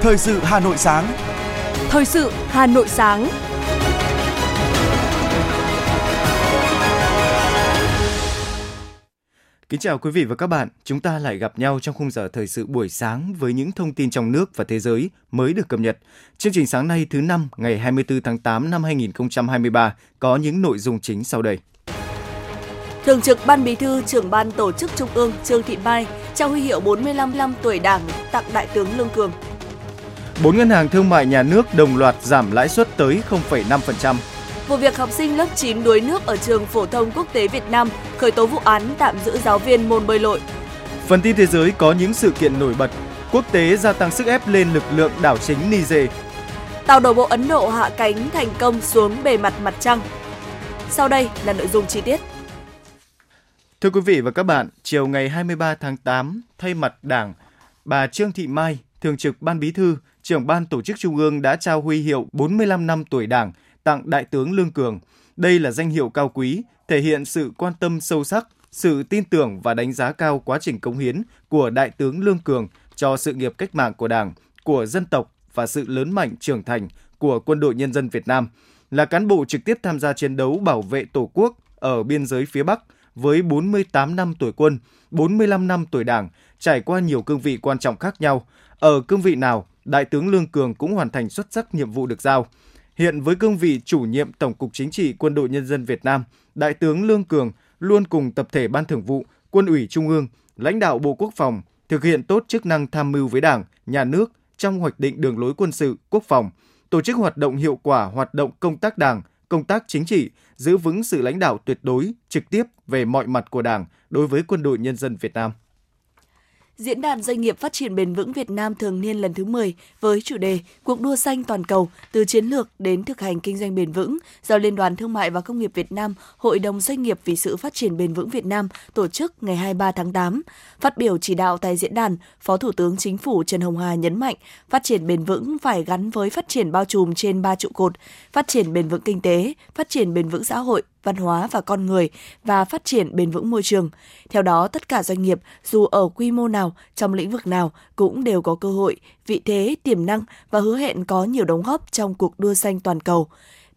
Thời sự Hà Nội sáng. Thời sự Hà Nội sáng. Kính chào quý vị và các bạn, chúng ta lại gặp nhau trong khung giờ thời sự buổi sáng với những thông tin trong nước và thế giới mới được cập nhật. Chương trình sáng nay thứ năm ngày 24 tháng 8 năm 2023 có những nội dung chính sau đây. Thường trực Ban Bí thư, trưởng ban tổ chức Trung ương Trương Thị Mai trao huy hiệu 45 năm tuổi Đảng tặng Đại tướng Lương Cường. Bốn ngân hàng thương mại nhà nước đồng loạt giảm lãi suất tới 0,5%. Vụ việc học sinh lớp 9 đuối nước ở trường phổ thông quốc tế Việt Nam khởi tố vụ án tạm giữ giáo viên môn bơi lội. Phần tin thế giới có những sự kiện nổi bật. Quốc tế gia tăng sức ép lên lực lượng đảo chính Niger. Tàu đổ bộ Ấn Độ hạ cánh thành công xuống bề mặt mặt trăng. Sau đây là nội dung chi tiết. Thưa quý vị và các bạn, chiều ngày 23 tháng 8, thay mặt Đảng, bà Trương Thị Mai, Thường trực Ban Bí thư, trưởng Ban Tổ chức Trung ương đã trao huy hiệu 45 năm tuổi Đảng tặng Đại tướng Lương Cường. Đây là danh hiệu cao quý, thể hiện sự quan tâm sâu sắc, sự tin tưởng và đánh giá cao quá trình cống hiến của Đại tướng Lương Cường cho sự nghiệp cách mạng của Đảng, của dân tộc và sự lớn mạnh trưởng thành của Quân đội Nhân dân Việt Nam, là cán bộ trực tiếp tham gia chiến đấu bảo vệ Tổ quốc ở biên giới phía Bắc với 48 năm tuổi quân, 45 năm tuổi Đảng, trải qua nhiều cương vị quan trọng khác nhau. Ở cương vị nào, Đại tướng Lương Cường cũng hoàn thành xuất sắc nhiệm vụ được giao. Hiện với cương vị chủ nhiệm Tổng cục Chính trị Quân đội Nhân dân Việt Nam, Đại tướng Lương Cường luôn cùng tập thể Ban Thường vụ, Quân ủy Trung ương, lãnh đạo Bộ Quốc phòng thực hiện tốt chức năng tham mưu với Đảng, Nhà nước trong hoạch định đường lối quân sự, quốc phòng, tổ chức hoạt động hiệu quả hoạt động công tác Đảng, công tác chính trị, giữ vững sự lãnh đạo tuyệt đối, trực tiếp về mọi mặt của Đảng đối với Quân đội Nhân dân Việt Nam. Diễn đàn Doanh nghiệp Phát triển Bền vững Việt Nam thường niên lần thứ 10 với chủ đề Cuộc đua xanh toàn cầu từ chiến lược đến thực hành kinh doanh bền vững do Liên đoàn Thương mại và Công nghiệp Việt Nam, Hội đồng Doanh nghiệp vì sự phát triển bền vững Việt Nam tổ chức ngày 23 tháng 8. Phát biểu chỉ đạo tại diễn đàn, Phó Thủ tướng Chính phủ Trần Hồng Hà nhấn mạnh phát triển bền vững phải gắn với phát triển bao trùm trên ba trụ cột, phát triển bền vững kinh tế, phát triển bền vững xã hội văn hóa và con người và phát triển bền vững môi trường. Theo đó, tất cả doanh nghiệp dù ở quy mô nào, trong lĩnh vực nào cũng đều có cơ hội, vị thế, tiềm năng và hứa hẹn có nhiều đóng góp trong cuộc đua xanh toàn cầu.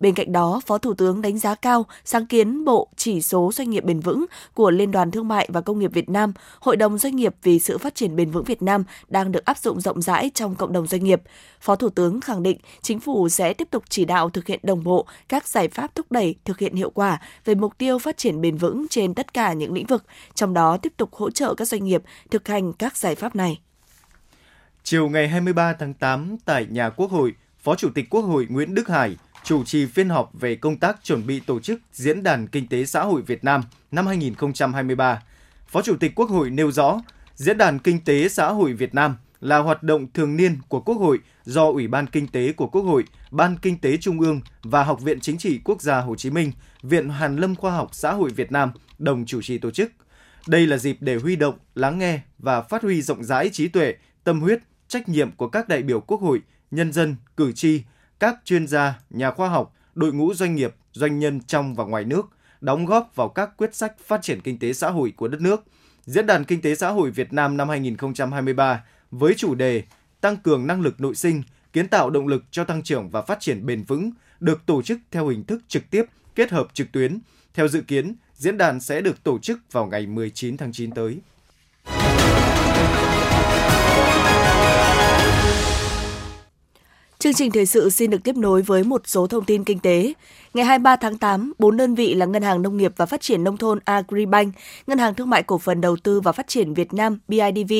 Bên cạnh đó, Phó Thủ tướng đánh giá cao sáng kiến Bộ Chỉ số Doanh nghiệp Bền vững của Liên đoàn Thương mại và Công nghiệp Việt Nam, Hội đồng Doanh nghiệp vì sự phát triển bền vững Việt Nam đang được áp dụng rộng rãi trong cộng đồng doanh nghiệp. Phó Thủ tướng khẳng định chính phủ sẽ tiếp tục chỉ đạo thực hiện đồng bộ các giải pháp thúc đẩy thực hiện hiệu quả về mục tiêu phát triển bền vững trên tất cả những lĩnh vực, trong đó tiếp tục hỗ trợ các doanh nghiệp thực hành các giải pháp này. Chiều ngày 23 tháng 8 tại nhà Quốc hội, Phó Chủ tịch Quốc hội Nguyễn Đức Hải chủ trì phiên họp về công tác chuẩn bị tổ chức Diễn đàn Kinh tế Xã hội Việt Nam năm 2023. Phó Chủ tịch Quốc hội nêu rõ, Diễn đàn Kinh tế Xã hội Việt Nam là hoạt động thường niên của Quốc hội do Ủy ban Kinh tế của Quốc hội, Ban Kinh tế Trung ương và Học viện Chính trị Quốc gia Hồ Chí Minh, Viện Hàn lâm Khoa học Xã hội Việt Nam đồng chủ trì tổ chức. Đây là dịp để huy động, lắng nghe và phát huy rộng rãi trí tuệ, tâm huyết, trách nhiệm của các đại biểu Quốc hội, nhân dân, cử tri, các chuyên gia, nhà khoa học, đội ngũ doanh nghiệp, doanh nhân trong và ngoài nước đóng góp vào các quyết sách phát triển kinh tế xã hội của đất nước. Diễn đàn Kinh tế xã hội Việt Nam năm 2023 với chủ đề Tăng cường năng lực nội sinh, kiến tạo động lực cho tăng trưởng và phát triển bền vững được tổ chức theo hình thức trực tiếp kết hợp trực tuyến. Theo dự kiến, diễn đàn sẽ được tổ chức vào ngày 19 tháng 9 tới. Chương trình thời sự xin được tiếp nối với một số thông tin kinh tế. Ngày 23 tháng 8, bốn đơn vị là Ngân hàng Nông nghiệp và Phát triển Nông thôn Agribank, Ngân hàng Thương mại Cổ phần Đầu tư và Phát triển Việt Nam BIDV,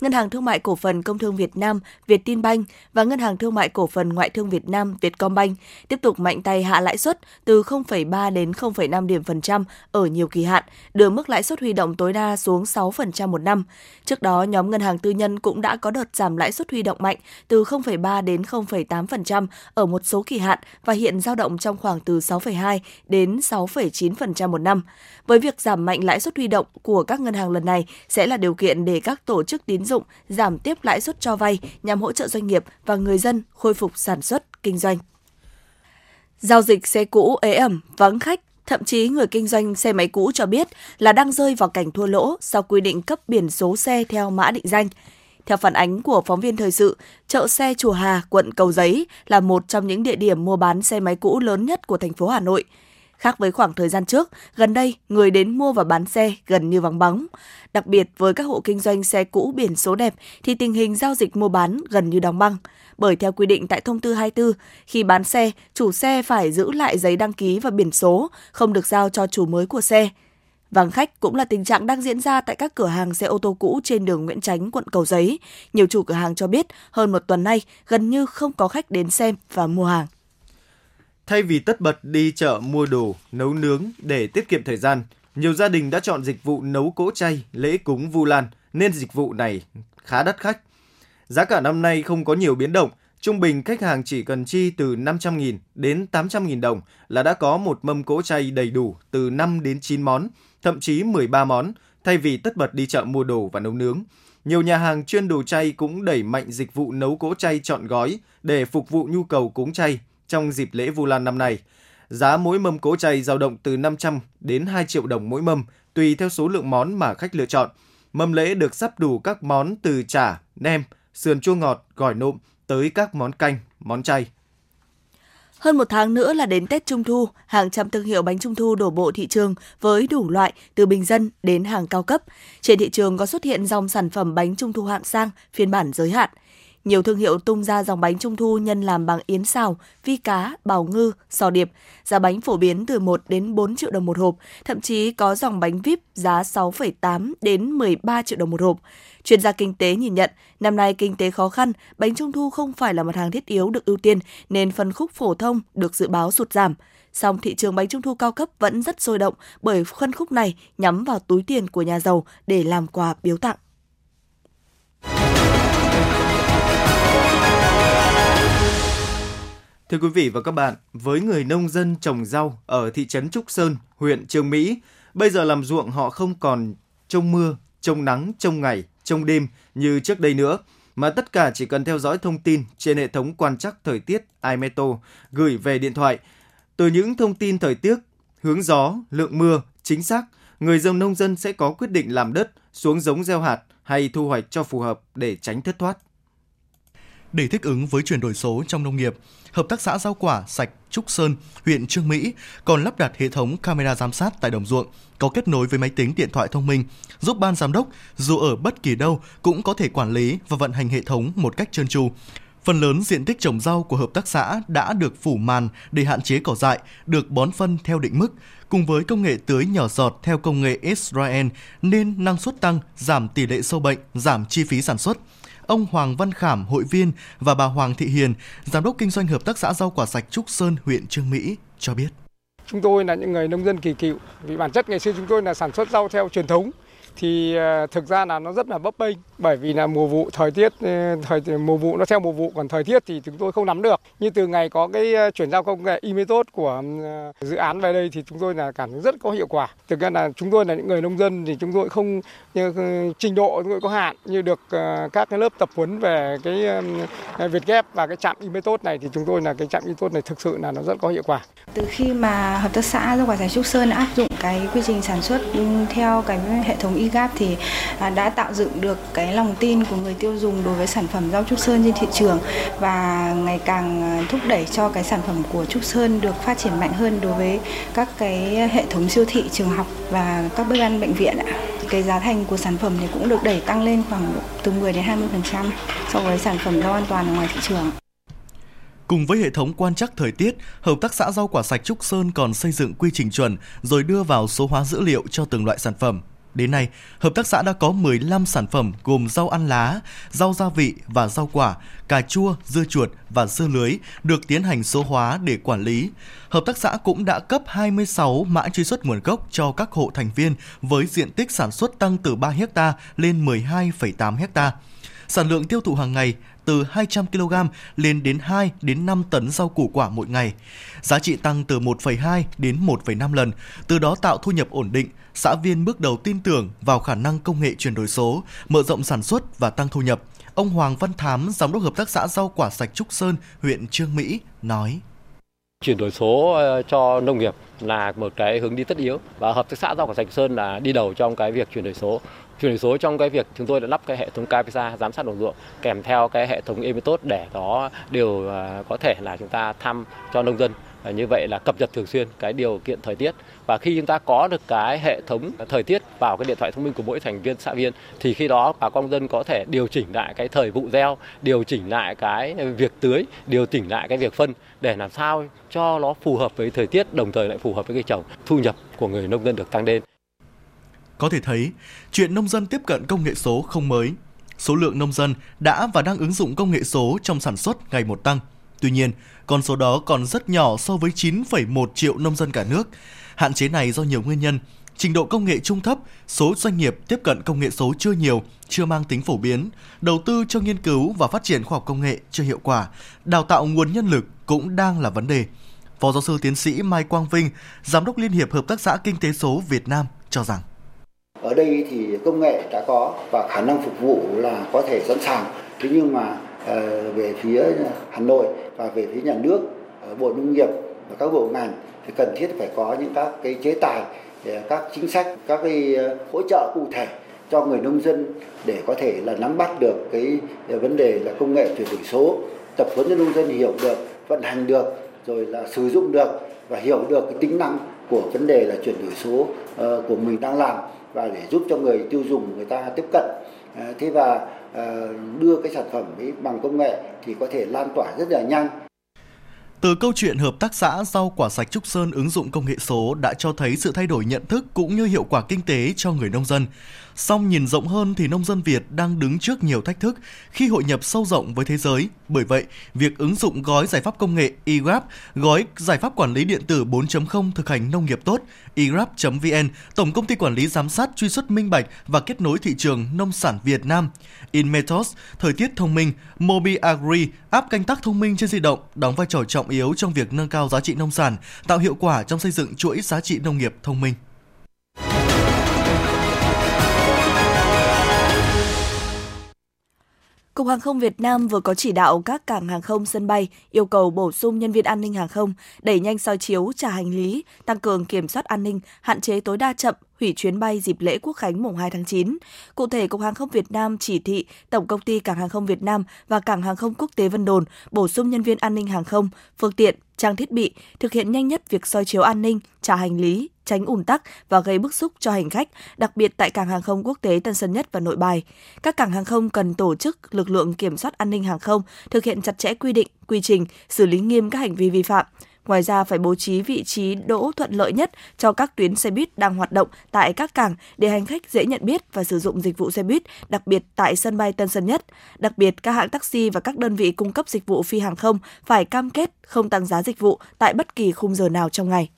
Ngân hàng Thương mại Cổ phần Công thương Việt Nam Vietinbank và Ngân hàng Thương mại Cổ phần Ngoại thương Việt Nam Vietcombank tiếp tục mạnh tay hạ lãi suất từ 0,3 đến 0,5 điểm phần trăm ở nhiều kỳ hạn, đưa mức lãi suất huy động tối đa xuống 6% một năm. Trước đó, nhóm ngân hàng tư nhân cũng đã có đợt giảm lãi suất huy động mạnh từ 0,3 đến 0,8% ở một số kỳ hạn và hiện dao động trong khoảng từ 6,2 đến 6,9% một năm. Với việc giảm mạnh lãi suất huy động của các ngân hàng lần này sẽ là điều kiện để các tổ chức tín dụng giảm tiếp lãi suất cho vay nhằm hỗ trợ doanh nghiệp và người dân khôi phục sản xuất, kinh doanh. Giao dịch xe cũ ế ẩm, vắng khách, Thậm chí người kinh doanh xe máy cũ cho biết là đang rơi vào cảnh thua lỗ sau quy định cấp biển số xe theo mã định danh. Theo phản ánh của phóng viên thời sự, chợ xe Chùa Hà, quận Cầu Giấy là một trong những địa điểm mua bán xe máy cũ lớn nhất của thành phố Hà Nội. Khác với khoảng thời gian trước, gần đây người đến mua và bán xe gần như vắng bóng. Đặc biệt với các hộ kinh doanh xe cũ biển số đẹp thì tình hình giao dịch mua bán gần như đóng băng. Bởi theo quy định tại thông tư 24, khi bán xe, chủ xe phải giữ lại giấy đăng ký và biển số, không được giao cho chủ mới của xe. Vắng khách cũng là tình trạng đang diễn ra tại các cửa hàng xe ô tô cũ trên đường Nguyễn Chánh, quận Cầu Giấy. Nhiều chủ cửa hàng cho biết hơn một tuần nay gần như không có khách đến xem và mua hàng. Thay vì tất bật đi chợ mua đồ, nấu nướng để tiết kiệm thời gian, nhiều gia đình đã chọn dịch vụ nấu cỗ chay, lễ cúng Vu Lan nên dịch vụ này khá đắt khách. Giá cả năm nay không có nhiều biến động, trung bình khách hàng chỉ cần chi từ 500.000 đến 800.000 đồng là đã có một mâm cỗ chay đầy đủ từ 5 đến 9 món, thậm chí 13 món, thay vì tất bật đi chợ mua đồ và nấu nướng. Nhiều nhà hàng chuyên đồ chay cũng đẩy mạnh dịch vụ nấu cỗ chay chọn gói để phục vụ nhu cầu cúng chay trong dịp lễ Vu Lan năm nay. Giá mỗi mâm cỗ chay dao động từ 500 đến 2 triệu đồng mỗi mâm, tùy theo số lượng món mà khách lựa chọn. Mâm lễ được sắp đủ các món từ chả, nem, sườn chua ngọt, gỏi nộm tới các món canh, món chay. Hơn một tháng nữa là đến Tết Trung Thu, hàng trăm thương hiệu bánh Trung Thu đổ bộ thị trường với đủ loại từ bình dân đến hàng cao cấp. Trên thị trường có xuất hiện dòng sản phẩm bánh Trung Thu hạng sang, phiên bản giới hạn. Nhiều thương hiệu tung ra dòng bánh trung thu nhân làm bằng yến xào, vi cá, bào ngư, sò điệp. Giá bánh phổ biến từ 1 đến 4 triệu đồng một hộp, thậm chí có dòng bánh VIP giá 6,8 đến 13 triệu đồng một hộp. Chuyên gia kinh tế nhìn nhận, năm nay kinh tế khó khăn, bánh trung thu không phải là mặt hàng thiết yếu được ưu tiên nên phân khúc phổ thông được dự báo sụt giảm. Song thị trường bánh trung thu cao cấp vẫn rất sôi động bởi phân khúc này nhắm vào túi tiền của nhà giàu để làm quà biếu tặng. Thưa quý vị và các bạn, với người nông dân trồng rau ở thị trấn Trúc Sơn, huyện Trường Mỹ, bây giờ làm ruộng họ không còn trông mưa, trông nắng, trông ngày, trông đêm như trước đây nữa, mà tất cả chỉ cần theo dõi thông tin trên hệ thống quan trắc thời tiết iMeto gửi về điện thoại. Từ những thông tin thời tiết, hướng gió, lượng mưa chính xác, người dân nông dân sẽ có quyết định làm đất, xuống giống gieo hạt hay thu hoạch cho phù hợp để tránh thất thoát. Để thích ứng với chuyển đổi số trong nông nghiệp, Hợp tác xã rau quả sạch Trúc Sơn, huyện Trương Mỹ còn lắp đặt hệ thống camera giám sát tại đồng ruộng, có kết nối với máy tính điện thoại thông minh, giúp ban giám đốc dù ở bất kỳ đâu cũng có thể quản lý và vận hành hệ thống một cách trơn tru. Phần lớn diện tích trồng rau của hợp tác xã đã được phủ màn để hạn chế cỏ dại, được bón phân theo định mức, cùng với công nghệ tưới nhỏ giọt theo công nghệ Israel nên năng suất tăng, giảm tỷ lệ sâu bệnh, giảm chi phí sản xuất ông Hoàng Văn Khảm, hội viên và bà Hoàng Thị Hiền, giám đốc kinh doanh hợp tác xã rau quả sạch Trúc Sơn, huyện Trương Mỹ cho biết. Chúng tôi là những người nông dân kỳ cựu, vì bản chất ngày xưa chúng tôi là sản xuất rau theo truyền thống thì ờ, thực ra là nó rất là bấp bênh bởi vì là mùa vụ thời tiết ờ, thời mùa vụ nó theo mùa vụ còn thời tiết thì chúng tôi không nắm được. Như từ ngày có cái ờ, chuyển giao công nghệ Imetot của dự án về đây thì chúng tôi là cảm thấy rất có hiệu quả. Thực ra là chúng tôi là những người nông dân thì chúng tôi không như, trình độ chúng tôi có hạn như được các cái lớp tập huấn về cái Việt ghép và cái trạm Imetot này thì chúng tôi là cái trạm Imetot này thực sự là nó rất có hiệu quả. Từ khi mà hợp tác xã rau quả sạch Trúc Sơn áp dụng cái quy trình sản xuất theo cái hệ thống IGAP thì à, đã tạo dựng được cái lòng tin của người tiêu dùng đối với sản phẩm rau Trúc Sơn trên thị trường và ngày càng à, thúc đẩy cho cái sản phẩm của Trúc Sơn được phát triển mạnh hơn đối với các cái hệ thống siêu thị, trường học và các bếp ăn bệnh viện ạ. Cái giá thành của sản phẩm thì cũng được đẩy tăng lên khoảng từ 10 đến 20% so với sản phẩm rau an toàn ở ngoài thị trường. Cùng với hệ thống quan trắc thời tiết, Hợp tác xã rau quả sạch Trúc Sơn còn xây dựng quy trình chuẩn rồi đưa vào số hóa dữ liệu cho từng loại sản phẩm. Đến nay, hợp tác xã đã có 15 sản phẩm gồm rau ăn lá, rau gia vị và rau quả, cà chua, dưa chuột và dưa lưới được tiến hành số hóa để quản lý. Hợp tác xã cũng đã cấp 26 mã truy xuất nguồn gốc cho các hộ thành viên với diện tích sản xuất tăng từ 3 ha lên 12,8 ha. Sản lượng tiêu thụ hàng ngày từ 200 kg lên đến 2 đến 5 tấn rau củ quả mỗi ngày. Giá trị tăng từ 1,2 đến 1,5 lần, từ đó tạo thu nhập ổn định. Xã viên bước đầu tin tưởng vào khả năng công nghệ chuyển đổi số, mở rộng sản xuất và tăng thu nhập. Ông Hoàng Văn Thám, giám đốc hợp tác xã rau quả sạch Trúc Sơn, huyện Trương Mỹ nói: Chuyển đổi số ờ, cho nông nghiệp là một cái hướng đi tất yếu và hợp tác xã rau quả sạch Sơn là đi đầu trong cái việc chuyển đổi số chuyển đổi số trong cái việc chúng tôi đã lắp cái hệ thống camera giám sát đồng ruộng kèm theo cái hệ thống Emitot để đó đều à, có thể là chúng ta thăm cho nông dân và như vậy là cập nhật thường xuyên cái điều kiện thời tiết và khi chúng ta có được cái hệ thống thời tiết vào cái điện thoại thông minh của mỗi thành viên xã viên thì khi đó bà con dân có thể điều chỉnh lại cái thời vụ gieo, điều chỉnh lại cái việc tưới, điều chỉnh lại cái việc phân để làm sao cho nó phù hợp với thời tiết đồng thời lại phù hợp với cây trồng, thu nhập của người nông dân được tăng lên. Có thể thấy, chuyện nông dân tiếp cận công nghệ số không mới. Số lượng nông dân đã và đang ứng dụng công nghệ số trong sản xuất ngày một tăng. Tuy nhiên, con số đó còn rất nhỏ so với 9,1 triệu nông dân cả nước. Hạn chế này do nhiều nguyên nhân, trình độ công nghệ trung thấp, số doanh nghiệp tiếp cận công nghệ số chưa nhiều, chưa mang tính phổ biến, đầu tư cho nghiên cứu và phát triển khoa học công nghệ chưa hiệu quả, đào tạo nguồn nhân lực cũng đang là vấn đề. Phó giáo sư tiến sĩ Mai Quang Vinh, Giám đốc Liên hiệp Hợp tác xã Kinh tế số Việt Nam cho rằng ở đây thì công nghệ đã có và khả năng phục vụ là có thể sẵn sàng. Thế nhưng mà ờ, về phía Hà Nội và về phía nhà nước ờ, Bộ Nông nghiệp và các bộ ngành thì cần thiết phải có những các cái chế tài ờ, các chính sách, các cái hỗ trợ cụ thể cho người nông dân để có thể là nắm bắt được cái vấn đề là công nghệ chuyển đổi số, tập huấn cho nông dân hiểu được, vận hành được, rồi là sử dụng được và hiểu được cái tính năng của vấn đề là chuyển đổi số của mình đang làm và để giúp cho người tiêu dùng người ta tiếp cận ờ, thế và ờ, đưa cái sản phẩm ấy bằng công nghệ thì có thể lan tỏa rất là nhanh từ câu chuyện hợp tác xã rau quả sạch Trúc Sơn ứng dụng công nghệ số đã cho thấy sự thay đổi nhận thức cũng như hiệu quả kinh tế cho người nông dân. Song nhìn rộng hơn thì nông dân Việt đang đứng trước nhiều thách thức khi hội nhập sâu rộng với thế giới. Bởi vậy, việc ứng dụng gói giải pháp công nghệ eGrab, gói giải pháp quản lý điện tử 4.0 thực hành nông nghiệp tốt, egrab.vn, Tổng công ty quản lý giám sát truy xuất minh bạch và kết nối thị trường nông sản Việt Nam, InMetos, thời tiết thông minh, Mobi Agri, app canh tác thông minh trên di động đóng vai trò trọng yếu trong việc nâng cao giá trị nông sản, tạo hiệu quả trong xây dựng chuỗi giá trị nông nghiệp thông minh. Cục Hàng không Việt Nam vừa có chỉ đạo các cảng hàng không sân bay yêu cầu bổ sung nhân viên an ninh hàng không, đẩy nhanh soi chiếu, trả hành lý, tăng cường kiểm soát an ninh, hạn chế tối đa chậm, hủy chuyến bay dịp lễ Quốc khánh mùng 2 tháng 9. Cụ thể, Cục Hàng không Việt Nam chỉ thị Tổng công ty Cảng hàng không Việt Nam và Cảng hàng không quốc tế Vân Đồn bổ sung nhân viên an ninh hàng không, phương tiện, trang thiết bị, thực hiện nhanh nhất việc soi chiếu an ninh, trả hành lý, tránh ùn tắc và gây bức xúc cho hành khách, đặc biệt tại cảng hàng không quốc tế Tân Sơn Nhất và Nội Bài. Các cảng hàng không cần tổ chức lực lượng kiểm soát an ninh hàng không, thực hiện chặt chẽ quy định, quy trình, xử lý nghiêm các hành vi vi phạm. Ngoài ra phải bố trí vị trí đỗ thuận lợi nhất cho các tuyến xe buýt đang hoạt động tại các cảng để hành khách dễ nhận biết và sử dụng dịch vụ xe buýt, đặc biệt tại sân bay Tân Sơn Nhất. Đặc biệt các hãng taxi và các đơn vị cung cấp dịch vụ phi hàng không phải cam kết không tăng giá dịch vụ tại bất kỳ khung giờ nào trong ngày.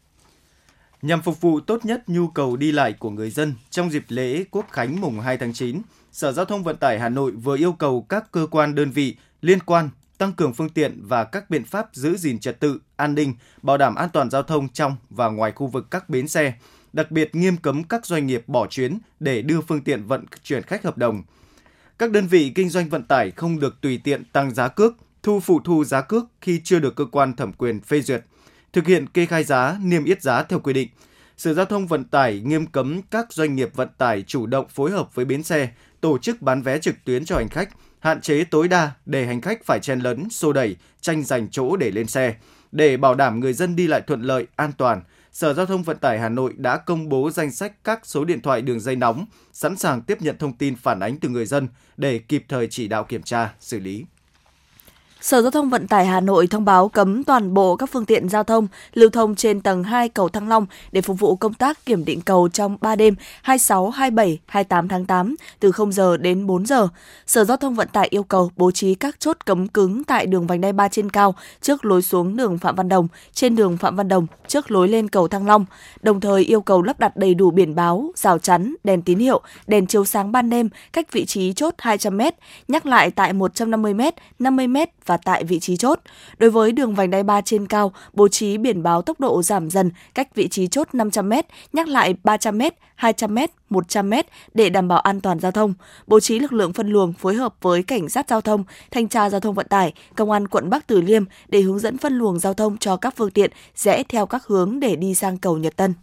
Nhằm phục vụ tốt nhất nhu cầu đi lại của người dân trong dịp lễ Quốc khánh mùng 2 tháng 9, Sở Giao thông Vận tải Hà Nội vừa yêu cầu các cơ quan đơn vị liên quan tăng cường phương tiện và các biện pháp giữ gìn trật tự, an ninh, bảo đảm an toàn giao thông trong và ngoài khu vực các bến xe, đặc biệt nghiêm cấm các doanh nghiệp bỏ chuyến để đưa phương tiện vận chuyển khách hợp đồng. Các đơn vị kinh doanh vận tải không được tùy tiện tăng giá cước, thu phụ thu giá cước khi chưa được cơ quan thẩm quyền phê duyệt, thực hiện kê khai giá, niêm yết giá theo quy định. Sở Giao thông Vận tải nghiêm cấm các doanh nghiệp vận tải chủ động phối hợp với bến xe, tổ chức bán vé trực tuyến cho hành khách, hạn chế tối đa để hành khách phải chen lấn, xô đẩy, tranh giành chỗ để lên xe. Để bảo đảm người dân đi lại thuận lợi, an toàn, Sở Giao thông Vận tải Hà Nội đã công bố danh sách các số điện thoại đường dây nóng, sẵn sàng tiếp nhận thông tin phản ánh từ người dân để kịp thời chỉ đạo kiểm tra, xử lý. Sở Giao thông Vận tải Hà Nội thông báo cấm toàn bộ các phương tiện giao thông lưu thông trên tầng 2 cầu Thăng Long để phục vụ công tác kiểm định cầu trong 3 đêm 26, 27, 28 tháng 8 từ 0 giờ đến 4 giờ. Sở Giao thông Vận tải yêu cầu bố trí các chốt cấm cứng tại đường vành đai 3 trên cao trước lối xuống đường Phạm Văn Đồng, trên đường Phạm Văn Đồng trước lối lên cầu Thăng Long, đồng thời yêu cầu lắp đặt đầy đủ biển báo, rào chắn, đèn tín hiệu, đèn chiếu sáng ban đêm cách vị trí chốt 200m, nhắc lại tại 150m, 50m và tại vị trí chốt. Đối với đường vành đai 3 trên cao, bố trí biển báo tốc độ giảm dần cách vị trí chốt 500m, nhắc lại 300m, 200m, 100m để đảm bảo an toàn giao thông. Bố trí lực lượng phân luồng phối hợp với cảnh sát giao thông, thanh tra giao thông vận tải, công an quận Bắc Từ Liêm để hướng dẫn phân luồng giao thông cho các phương tiện rẽ theo các hướng để đi sang cầu Nhật Tân.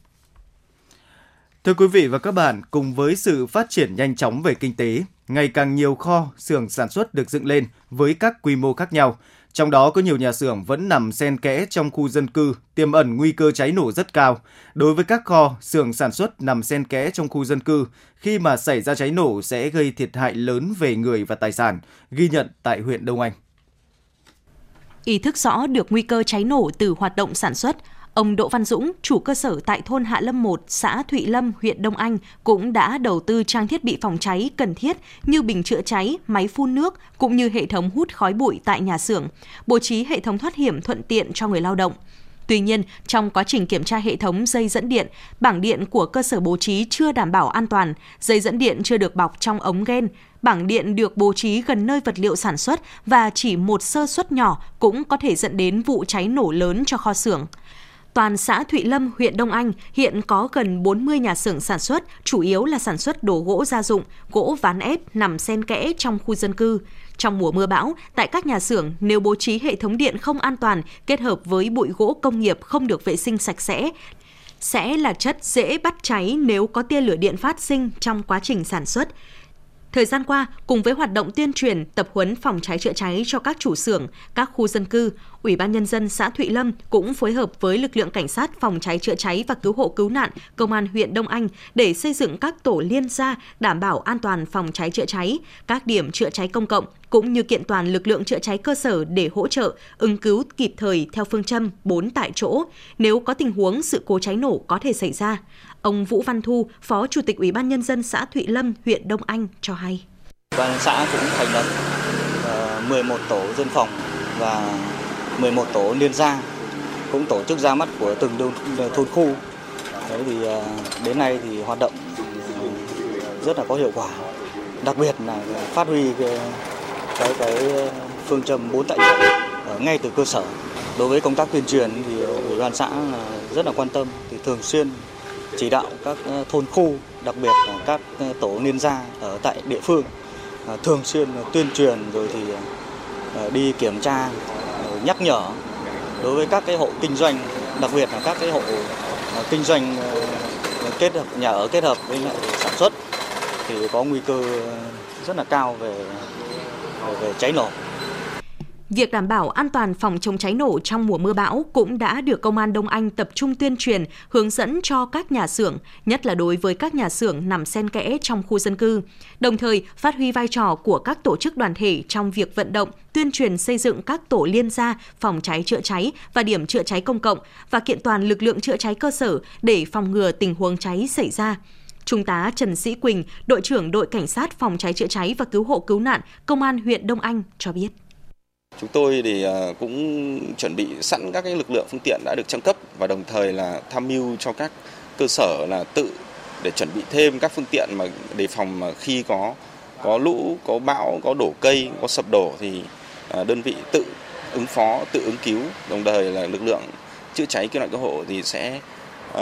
Thưa quý vị và các bạn, cùng với sự phát triển nhanh chóng về kinh tế, ngày càng nhiều kho, xưởng sản xuất được dựng lên với các quy mô khác nhau. Trong đó có nhiều nhà xưởng vẫn nằm xen kẽ trong khu dân cư, tiềm ẩn nguy cơ cháy nổ rất cao. Đối với các kho, xưởng sản xuất nằm xen kẽ trong khu dân cư, khi mà xảy ra cháy nổ sẽ gây thiệt hại lớn về người và tài sản, ghi nhận tại huyện Đông Anh. Ý thức rõ được nguy cơ cháy nổ từ hoạt động sản xuất, Ông Đỗ Văn Dũng, chủ cơ sở tại thôn Hạ Lâm 1, xã Thụy Lâm, huyện Đông Anh cũng đã đầu tư trang thiết bị phòng cháy cần thiết như bình chữa cháy, máy phun nước cũng như hệ thống hút khói bụi tại nhà xưởng, bố trí hệ thống thoát hiểm thuận tiện cho người lao động. Tuy nhiên, trong quá trình kiểm tra hệ thống dây dẫn điện, bảng điện của cơ sở bố trí chưa đảm bảo an toàn, dây dẫn điện chưa được bọc trong ống gen, bảng điện được bố trí gần nơi vật liệu sản xuất và chỉ một sơ suất nhỏ cũng có thể dẫn đến vụ cháy nổ lớn cho kho xưởng. Toàn xã Thụy Lâm, huyện Đông Anh hiện có gần 40 nhà xưởng sản xuất, chủ yếu là sản xuất đồ gỗ gia dụng, gỗ ván ép nằm xen kẽ trong khu dân cư. Trong mùa mưa bão, tại các nhà xưởng, nếu bố trí hệ thống điện không an toàn kết hợp với bụi gỗ công nghiệp không được vệ sinh sạch sẽ, sẽ là chất dễ bắt cháy nếu có tia lửa điện phát sinh trong quá trình sản xuất. Thời gian qua, cùng với hoạt động tuyên truyền, tập huấn phòng cháy chữa cháy cho các chủ xưởng, các khu dân cư, Ủy ban nhân dân xã Thụy Lâm cũng phối hợp với lực lượng cảnh sát phòng cháy chữa cháy và cứu hộ cứu nạn công an huyện Đông Anh để xây dựng các tổ liên gia đảm bảo an toàn phòng cháy chữa cháy, các điểm chữa cháy công cộng cũng như kiện toàn lực lượng chữa cháy cơ sở để hỗ trợ ứng cứu kịp thời theo phương châm 4 tại chỗ nếu có tình huống sự cố cháy nổ có thể xảy ra. Ông Vũ Văn Thu, Phó Chủ tịch Ủy ban Nhân dân xã Thụy Lâm, huyện Đông Anh cho hay. Ban xã cũng thành lập ờ, 11 tổ dân phòng và 11 tổ liên gia cũng tổ chức ra mắt của từng thôn khu. Đấy thì ờ, đến nay thì hoạt động ờ, rất là có hiệu quả. Đặc biệt là phát huy cái cái, cái phương châm bốn tại chỗ ngay từ cơ sở. Đối với công tác tuyên truyền thì ủy ban xã rất là quan tâm thì thường xuyên chỉ đạo các ờ, thôn khu, đặc biệt là các ờ, tổ liên gia ở tại địa phương ờ, thường xuyên tuyên truyền rồi thì đi kiểm tra, nhắc nhở đối với các cái hộ kinh doanh, đặc biệt là các cái hộ kinh doanh kết hợp nhà ở kết hợp với sản xuất thì có nguy cơ rất là cao về về cháy nổ. Việc đảm bảo an toàn phòng chống cháy nổ trong mùa mưa bão cũng đã được Công an Đông Anh tập trung tuyên truyền, hướng dẫn cho các nhà xưởng, nhất là đối với các nhà xưởng nằm xen kẽ trong khu dân cư. Đồng thời, phát huy vai trò của các tổ chức đoàn thể trong việc vận động, tuyên truyền xây dựng các tổ liên gia phòng cháy chữa cháy và điểm chữa cháy công cộng và kiện toàn lực lượng chữa cháy cơ sở để phòng ngừa tình huống cháy xảy ra. Trung tá Trần Sĩ Quỳnh, đội trưởng đội cảnh sát phòng cháy chữa cháy và cứu hộ cứu nạn, Công an huyện Đông Anh cho biết. Chúng tôi thì à, cũng chuẩn bị sẵn các cái lực lượng phương tiện đã được trang cấp và đồng thời là tham mưu cho các cơ sở là tự để chuẩn bị thêm các phương tiện mà đề phòng mà khi có có lũ, có bão, có đổ cây, có sập đổ thì à, đơn vị tự ứng phó, tự ứng cứu, đồng thời là lực lượng chữa cháy cứu nạn cứu hộ thì sẽ uh,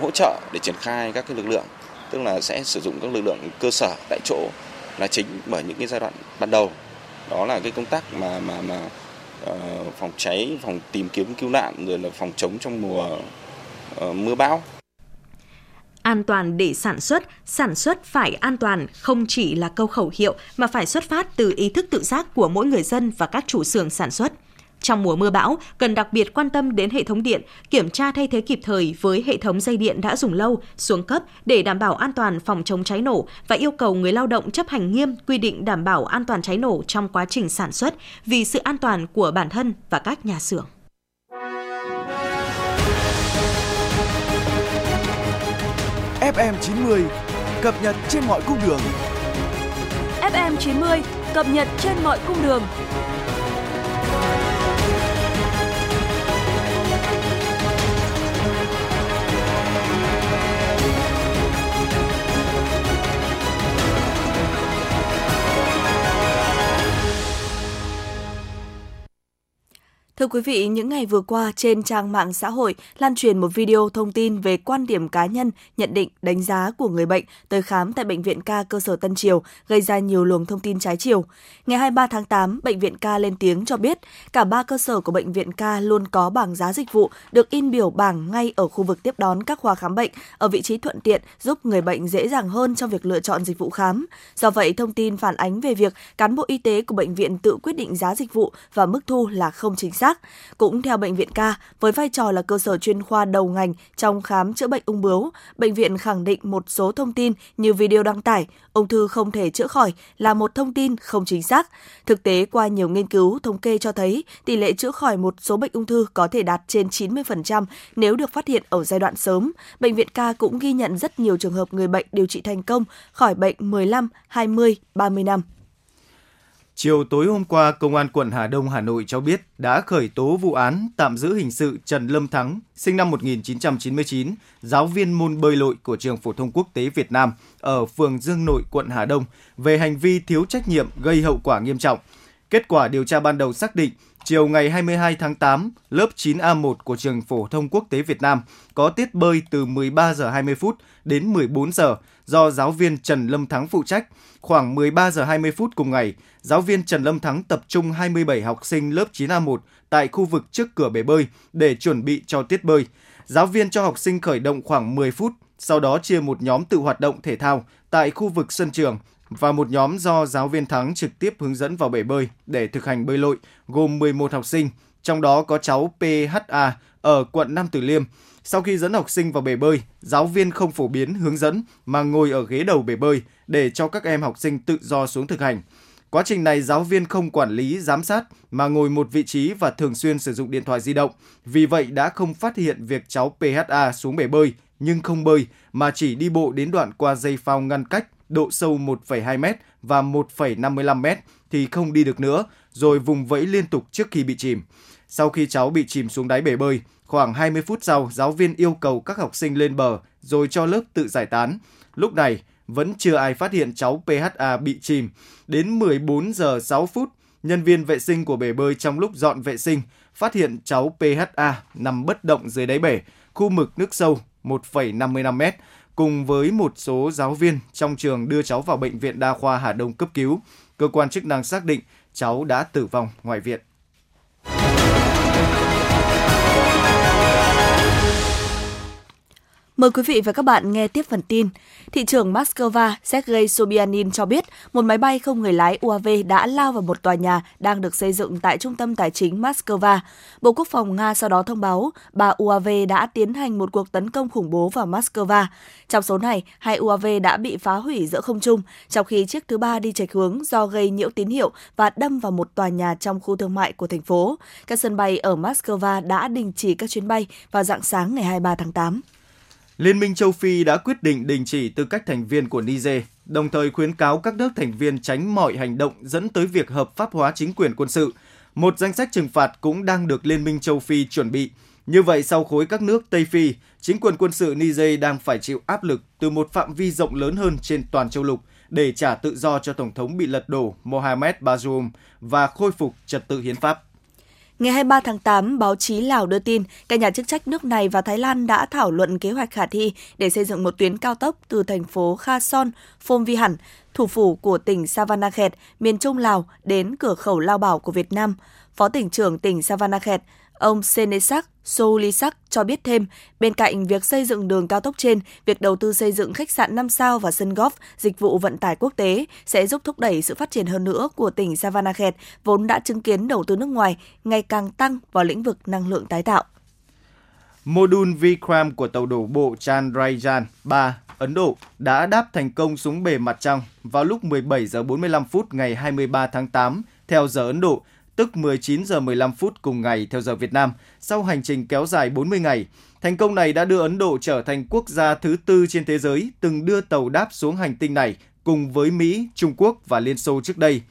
hỗ trợ để triển khai các cái lực lượng, tức là sẽ sử dụng các lực lượng cơ sở tại chỗ là chính bởi những cái giai đoạn ban đầu đó là cái công tác mà mà mà uh, phòng cháy, phòng tìm kiếm cứu nạn rồi là phòng chống trong mùa uh, mưa bão. An toàn để sản xuất, sản xuất phải an toàn không chỉ là câu khẩu hiệu mà phải xuất phát từ ý thức tự giác của mỗi người dân và các chủ xưởng sản xuất. Trong mùa mưa bão, cần đặc biệt quan tâm đến hệ thống điện, kiểm tra thay thế kịp thời với hệ thống dây điện đã dùng lâu, xuống cấp để đảm bảo an toàn phòng chống cháy nổ và yêu cầu người lao động chấp hành nghiêm quy định đảm bảo an toàn cháy nổ trong quá trình sản xuất vì sự an toàn của bản thân và các nhà xưởng. FM90 cập nhật trên mọi cung đường. FM90 cập nhật trên mọi cung đường. Thưa quý vị, những ngày vừa qua trên trang mạng xã hội lan truyền một video thông tin về quan điểm cá nhân, nhận định, đánh giá của người bệnh tới khám tại Bệnh viện ca cơ sở Tân Triều, gây ra nhiều luồng thông tin trái chiều. Ngày 23 tháng 8, Bệnh viện ca lên tiếng cho biết cả ba cơ sở của Bệnh viện ca luôn có bảng giá dịch vụ được in biểu bảng ngay ở khu vực tiếp đón các khoa khám bệnh ở vị trí thuận tiện giúp người bệnh dễ dàng hơn trong việc lựa chọn dịch vụ khám. Do vậy, thông tin phản ánh về việc cán bộ y tế của bệnh viện tự quyết định giá dịch vụ và mức thu là không chính xác. Cũng theo Bệnh viện ca, với vai trò là cơ sở chuyên khoa đầu ngành trong khám chữa bệnh ung bướu, bệnh viện khẳng định một số thông tin như video đăng tải, ung thư không thể chữa khỏi là một thông tin không chính xác. Thực tế, qua nhiều nghiên cứu thống kê cho thấy tỷ lệ chữa khỏi một số bệnh ung thư có thể đạt trên 90% nếu được phát hiện ở giai đoạn sớm. Bệnh viện ca cũng ghi nhận rất nhiều trường hợp người bệnh điều trị thành công, khỏi bệnh 15, 20, 30 năm. Chiều tối hôm qua, Công an quận Hà Đông, Hà Nội cho biết đã khởi tố vụ án tạm giữ hình sự Trần Lâm Thắng, sinh năm 1999, giáo viên môn bơi lội của trường phổ thông quốc tế Việt Nam ở phường Dương Nội, quận Hà Đông về hành vi thiếu trách nhiệm gây hậu quả nghiêm trọng. Kết quả điều tra ban đầu xác định, chiều ngày 22 tháng 8, lớp 9A1 của trường phổ thông quốc tế Việt Nam có tiết bơi từ 13 giờ 20 phút đến 14 giờ do giáo viên Trần Lâm Thắng phụ trách. Khoảng 13 giờ 20 phút cùng ngày, giáo viên Trần Lâm Thắng tập trung 27 học sinh lớp 9A1 tại khu vực trước cửa bể bơi để chuẩn bị cho tiết bơi. Giáo viên cho học sinh khởi động khoảng 10 phút, sau đó chia một nhóm tự hoạt động thể thao tại khu vực sân trường và một nhóm do giáo viên Thắng trực tiếp hướng dẫn vào bể bơi để thực hành bơi lội, gồm 11 học sinh, trong đó có cháu PHA ở quận Nam Từ Liêm. Sau khi dẫn học sinh vào bể bơi, giáo viên không phổ biến hướng dẫn mà ngồi ở ghế đầu bể bơi để cho các em học sinh tự do xuống thực hành. Quá trình này giáo viên không quản lý, giám sát mà ngồi một vị trí và thường xuyên sử dụng điện thoại di động. Vì vậy đã không phát hiện việc cháu PHA xuống bể bơi nhưng không bơi mà chỉ đi bộ đến đoạn qua dây phao ngăn cách độ sâu 1,2 m và 1,55 m thì không đi được nữa, rồi vùng vẫy liên tục trước khi bị chìm. Sau khi cháu bị chìm xuống đáy bể bơi, khoảng 20 phút sau, giáo viên yêu cầu các học sinh lên bờ rồi cho lớp tự giải tán. Lúc này, vẫn chưa ai phát hiện cháu PHA bị chìm. Đến 14 giờ 6 phút, nhân viên vệ sinh của bể bơi trong lúc dọn vệ sinh phát hiện cháu PHA nằm bất động dưới đáy bể, khu mực nước sâu 1,55 mét, cùng với một số giáo viên trong trường đưa cháu vào bệnh viện đa khoa Hà Đông cấp cứu. Cơ quan chức năng xác định cháu đã tử vong ngoại viện. Mời quý vị và các bạn nghe tiếp phần tin. Thị trưởng Moscow Sergei Sobyanin cho biết một máy bay không người lái UAV đã lao vào một tòa nhà đang được xây dựng tại trung tâm tài chính Moscow. Bộ Quốc phòng Nga sau đó thông báo ba UAV đã tiến hành một cuộc tấn công khủng bố vào Moscow. Trong số này, hai UAV đã bị phá hủy giữa không trung, trong khi chiếc thứ ba đi chệch hướng do gây nhiễu tín hiệu và đâm vào một tòa nhà trong khu thương mại của thành phố. Các sân bay ở Moscow đã đình chỉ các chuyến bay vào dạng sáng ngày 23 tháng 8. Liên minh châu Phi đã quyết định đình chỉ tư cách thành viên của Niger, đồng thời khuyến cáo các nước thành viên tránh mọi hành động dẫn tới việc hợp pháp hóa chính quyền quân sự. Một danh sách trừng phạt cũng đang được Liên minh châu Phi chuẩn bị. Như vậy, sau khối các nước Tây Phi, chính quyền quân sự Niger đang phải chịu áp lực từ một phạm vi rộng lớn hơn trên toàn châu lục để trả tự do cho Tổng thống bị lật đổ Mohamed Bazoum và khôi phục trật tự hiến pháp. Ngày 23 tháng 8, báo chí Lào đưa tin các nhà chức trách nước này và Thái Lan đã thảo luận kế hoạch khả thi để xây dựng một tuyến cao tốc từ thành phố Kha Son, Phom Vi Hẳn, thủ phủ của tỉnh Savanakhet, miền trung Lào đến cửa khẩu Lao Bảo của Việt Nam. Phó tỉnh trưởng tỉnh Savanakhet, Ông Senesak Soulisak cho biết thêm, bên cạnh việc xây dựng đường cao tốc trên, việc đầu tư xây dựng khách sạn 5 sao và sân golf, dịch vụ vận tải quốc tế sẽ giúp thúc đẩy sự phát triển hơn nữa của tỉnh Savanakhet, vốn đã chứng kiến đầu tư nước ngoài ngày càng tăng vào lĩnh vực năng lượng tái tạo. Mô đun Vikram của tàu đổ bộ Chandrayaan 3 Ấn Độ đã đáp thành công xuống bề mặt trăng vào lúc 17 giờ 45 phút ngày 23 tháng 8 theo giờ Ấn Độ, tức 19 giờ 15 phút cùng ngày theo giờ Việt Nam, sau hành trình kéo dài 40 ngày. Thành công này đã đưa Ấn Độ trở thành quốc gia thứ tư trên thế giới từng đưa tàu đáp xuống hành tinh này cùng với Mỹ, Trung Quốc và Liên Xô trước đây.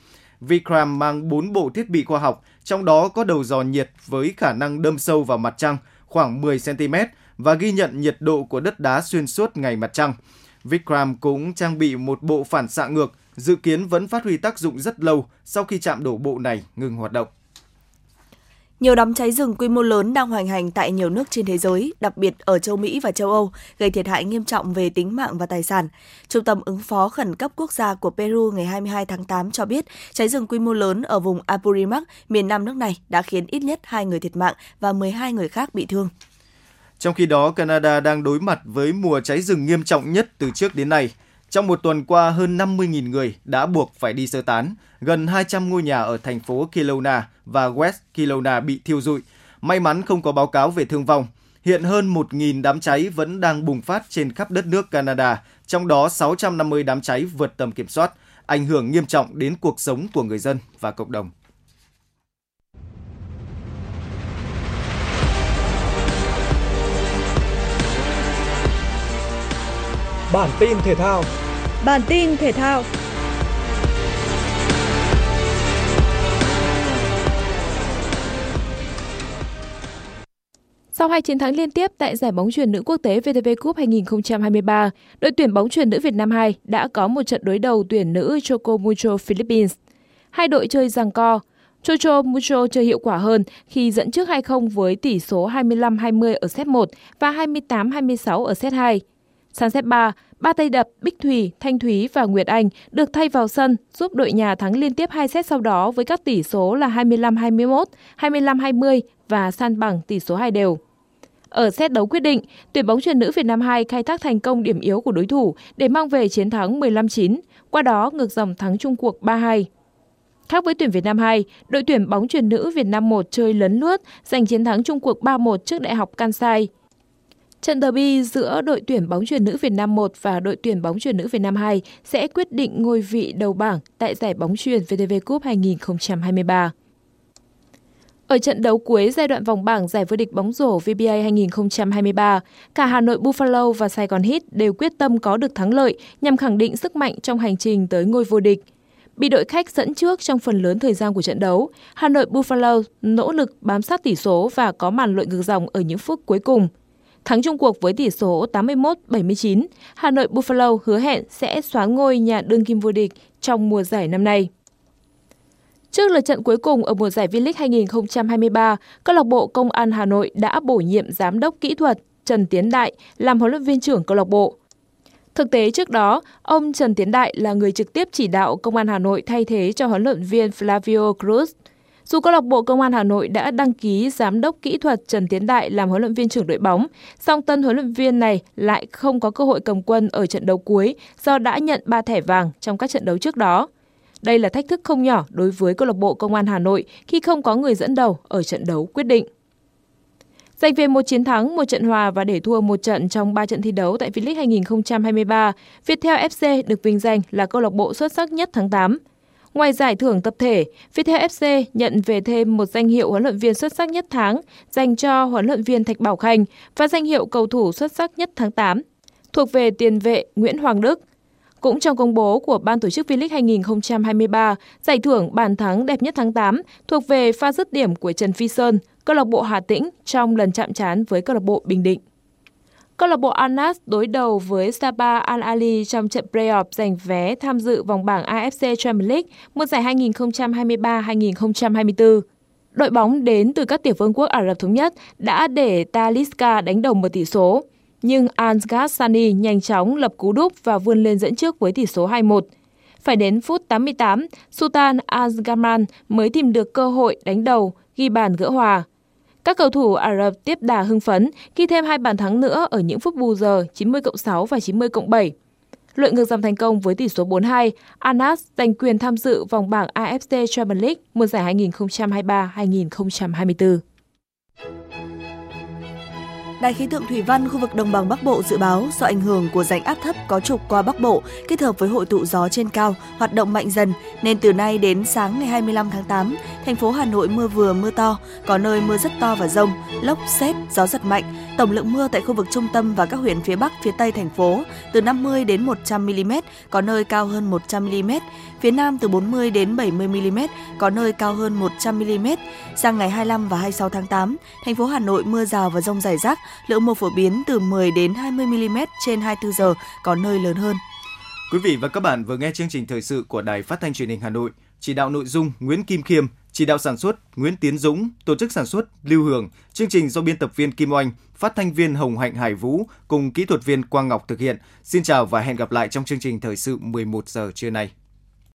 Vikram mang 4 bộ thiết bị khoa học, trong đó có đầu dò nhiệt với khả năng đâm sâu vào mặt trăng khoảng 10 cm và ghi nhận nhiệt độ của đất đá xuyên suốt ngày mặt trăng. Vikram cũng trang bị một bộ phản xạ ngược dự kiến vẫn phát huy tác dụng rất lâu sau khi trạm đổ bộ này ngừng hoạt động. Nhiều đám cháy rừng quy mô lớn đang hoành hành tại nhiều nước trên thế giới, đặc biệt ở châu Mỹ và châu Âu, gây thiệt hại nghiêm trọng về tính mạng và tài sản. Trung tâm ứng phó khẩn cấp quốc gia của Peru ngày 22 tháng 8 cho biết cháy rừng quy mô lớn ở vùng Apurimac, miền nam nước này đã khiến ít nhất 2 người thiệt mạng và 12 người khác bị thương. Trong khi đó, Canada đang đối mặt với mùa cháy rừng nghiêm trọng nhất từ trước đến nay. Trong một tuần qua, hơn 50.000 người đã buộc phải đi sơ tán. Gần 200 ngôi nhà ở thành phố Kelowna và West Kelowna bị thiêu rụi. May mắn không có báo cáo về thương vong. Hiện hơn 1.000 đám cháy vẫn đang bùng phát trên khắp đất nước Canada, trong đó 650 đám cháy vượt tầm kiểm soát, ảnh hưởng nghiêm trọng đến cuộc sống của người dân và cộng đồng. Bản tin thể thao. Bản tin thể thao. Sau hai chiến thắng liên tiếp tại giải bóng chuyền nữ quốc tế VTV Cup 2023, đội tuyển bóng chuyền nữ Việt Nam 2 đã có một trận đối đầu tuyển nữ Choco Mucho Philippines. Hai đội chơi giằng co, Chocho Mucho chơi hiệu quả hơn khi dẫn trước 2-0 với tỷ số 25-20 ở set 1 và 28-26 ở set 2. Sang set 3, ba tay đập Bích Thủy, Thanh Thúy và Nguyệt Anh được thay vào sân giúp đội nhà thắng liên tiếp hai set sau đó với các tỷ số là 25-21, 25-20 và san bằng tỷ số hai đều. Ở set đấu quyết định, tuyển bóng chuyền nữ Việt Nam 2 khai thác thành công điểm yếu của đối thủ để mang về chiến thắng 15-9, qua đó ngược dòng thắng chung cuộc 3-2. Khác với tuyển Việt Nam 2, đội tuyển bóng chuyền nữ Việt Nam 1 chơi lấn lướt, giành chiến thắng chung cuộc 3-1 trước Đại học Kansai. Trận derby giữa đội tuyển bóng chuyền nữ Việt Nam 1 và đội tuyển bóng chuyền nữ Việt Nam 2 sẽ quyết định ngôi vị đầu bảng tại giải bóng chuyền VTV Cup 2023. Ở trận đấu cuối giai đoạn vòng bảng giải vô địch bóng rổ VBA 2023, cả Hà Nội Buffalo và Sài Gòn Heat đều quyết tâm có được thắng lợi nhằm khẳng định sức mạnh trong hành trình tới ngôi vô địch. Bị đội khách dẫn trước trong phần lớn thời gian của trận đấu, Hà Nội Buffalo nỗ lực bám sát tỷ số và có màn lội ngược dòng ở những phút cuối cùng. Thắng chung cuộc với tỷ số 81-79, Hà Nội Buffalo hứa hẹn sẽ xóa ngôi nhà đương kim vô địch trong mùa giải năm nay. Trước lượt trận cuối cùng ở mùa giải V-League 2023, câu lạc bộ Công an Hà Nội đã bổ nhiệm giám đốc kỹ thuật Trần Tiến Đại làm huấn luyện viên trưởng câu lạc bộ. Thực tế trước đó, ông Trần Tiến Đại là người trực tiếp chỉ đạo Công an Hà Nội thay thế cho huấn luyện viên Flavio Cruz. Dù câu lạc bộ Công an Hà Nội đã đăng ký giám đốc kỹ thuật Trần Tiến Đại làm huấn luyện viên trưởng đội bóng, song tân huấn luyện viên này lại không có cơ hội cầm quân ở trận đấu cuối do đã nhận 3 thẻ vàng trong các trận đấu trước đó. Đây là thách thức không nhỏ đối với câu lạc bộ Công an Hà Nội khi không có người dẫn đầu ở trận đấu quyết định. Giành về một chiến thắng, một trận hòa và để thua một trận trong 3 trận thi đấu tại V-League 2023, Viettel FC được vinh danh là câu lạc bộ xuất sắc nhất tháng 8. Ngoài giải thưởng tập thể, Viettel FC nhận về thêm một danh hiệu huấn luyện viên xuất sắc nhất tháng dành cho huấn luyện viên Thạch Bảo Khanh và danh hiệu cầu thủ xuất sắc nhất tháng 8 thuộc về tiền vệ Nguyễn Hoàng Đức. Cũng trong công bố của Ban tổ chức V-League 2023, giải thưởng bàn thắng đẹp nhất tháng 8 thuộc về pha dứt điểm của Trần Phi Sơn, câu lạc bộ Hà Tĩnh trong lần chạm trán với câu lạc bộ Bình Định. Câu lạc bộ Al đối đầu với Saba Al Ali trong trận playoff giành vé tham dự vòng bảng AFC Champions League mùa giải 2023-2024. Đội bóng đến từ các tiểu vương quốc Ả Rập Thống Nhất đã để Talisca đánh đồng một tỷ số, nhưng Al Sani nhanh chóng lập cú đúp và vươn lên dẫn trước với tỷ số 2-1. Phải đến phút 88, Sultan Al-Gamran mới tìm được cơ hội đánh đầu, ghi bàn gỡ hòa. Các cầu thủ Ả Rập tiếp đà hưng phấn khi thêm hai bàn thắng nữa ở những phút bù giờ 90 cộng 6 và 90 cộng 7. Lội ngược dòng thành công với tỷ số 4-2, Anas giành quyền tham dự vòng bảng AFC Champions League mùa giải 2023-2024. Đài khí tượng thủy văn khu vực đồng bằng Bắc Bộ dự báo do ảnh hưởng của rãnh áp thấp có trục qua Bắc Bộ kết hợp với hội tụ gió trên cao hoạt động mạnh dần nên từ nay đến sáng ngày 25 tháng 8, thành phố Hà Nội mưa vừa mưa to, có nơi mưa rất to và rông, lốc, xét, gió giật mạnh. Tổng lượng mưa tại khu vực trung tâm và các huyện phía Bắc, phía Tây thành phố từ 50 đến 100 mm, có nơi cao hơn 100 mm, phía Nam từ 40 đến 70 mm, có nơi cao hơn 100 mm. Sang ngày 25 và 26 tháng 8, thành phố Hà Nội mưa rào và rông rải rác, lượng mưa phổ biến từ 10 đến 20 mm trên 24 giờ, có nơi lớn hơn. Quý vị và các bạn vừa nghe chương trình thời sự của Đài Phát thanh Truyền hình Hà Nội, chỉ đạo nội dung Nguyễn Kim Khiêm, chỉ đạo sản xuất Nguyễn Tiến Dũng, tổ chức sản xuất Lưu Hường, chương trình do biên tập viên Kim Oanh, phát thanh viên Hồng Hạnh Hải Vũ cùng kỹ thuật viên Quang Ngọc thực hiện. Xin chào và hẹn gặp lại trong chương trình thời sự 11 giờ trưa nay.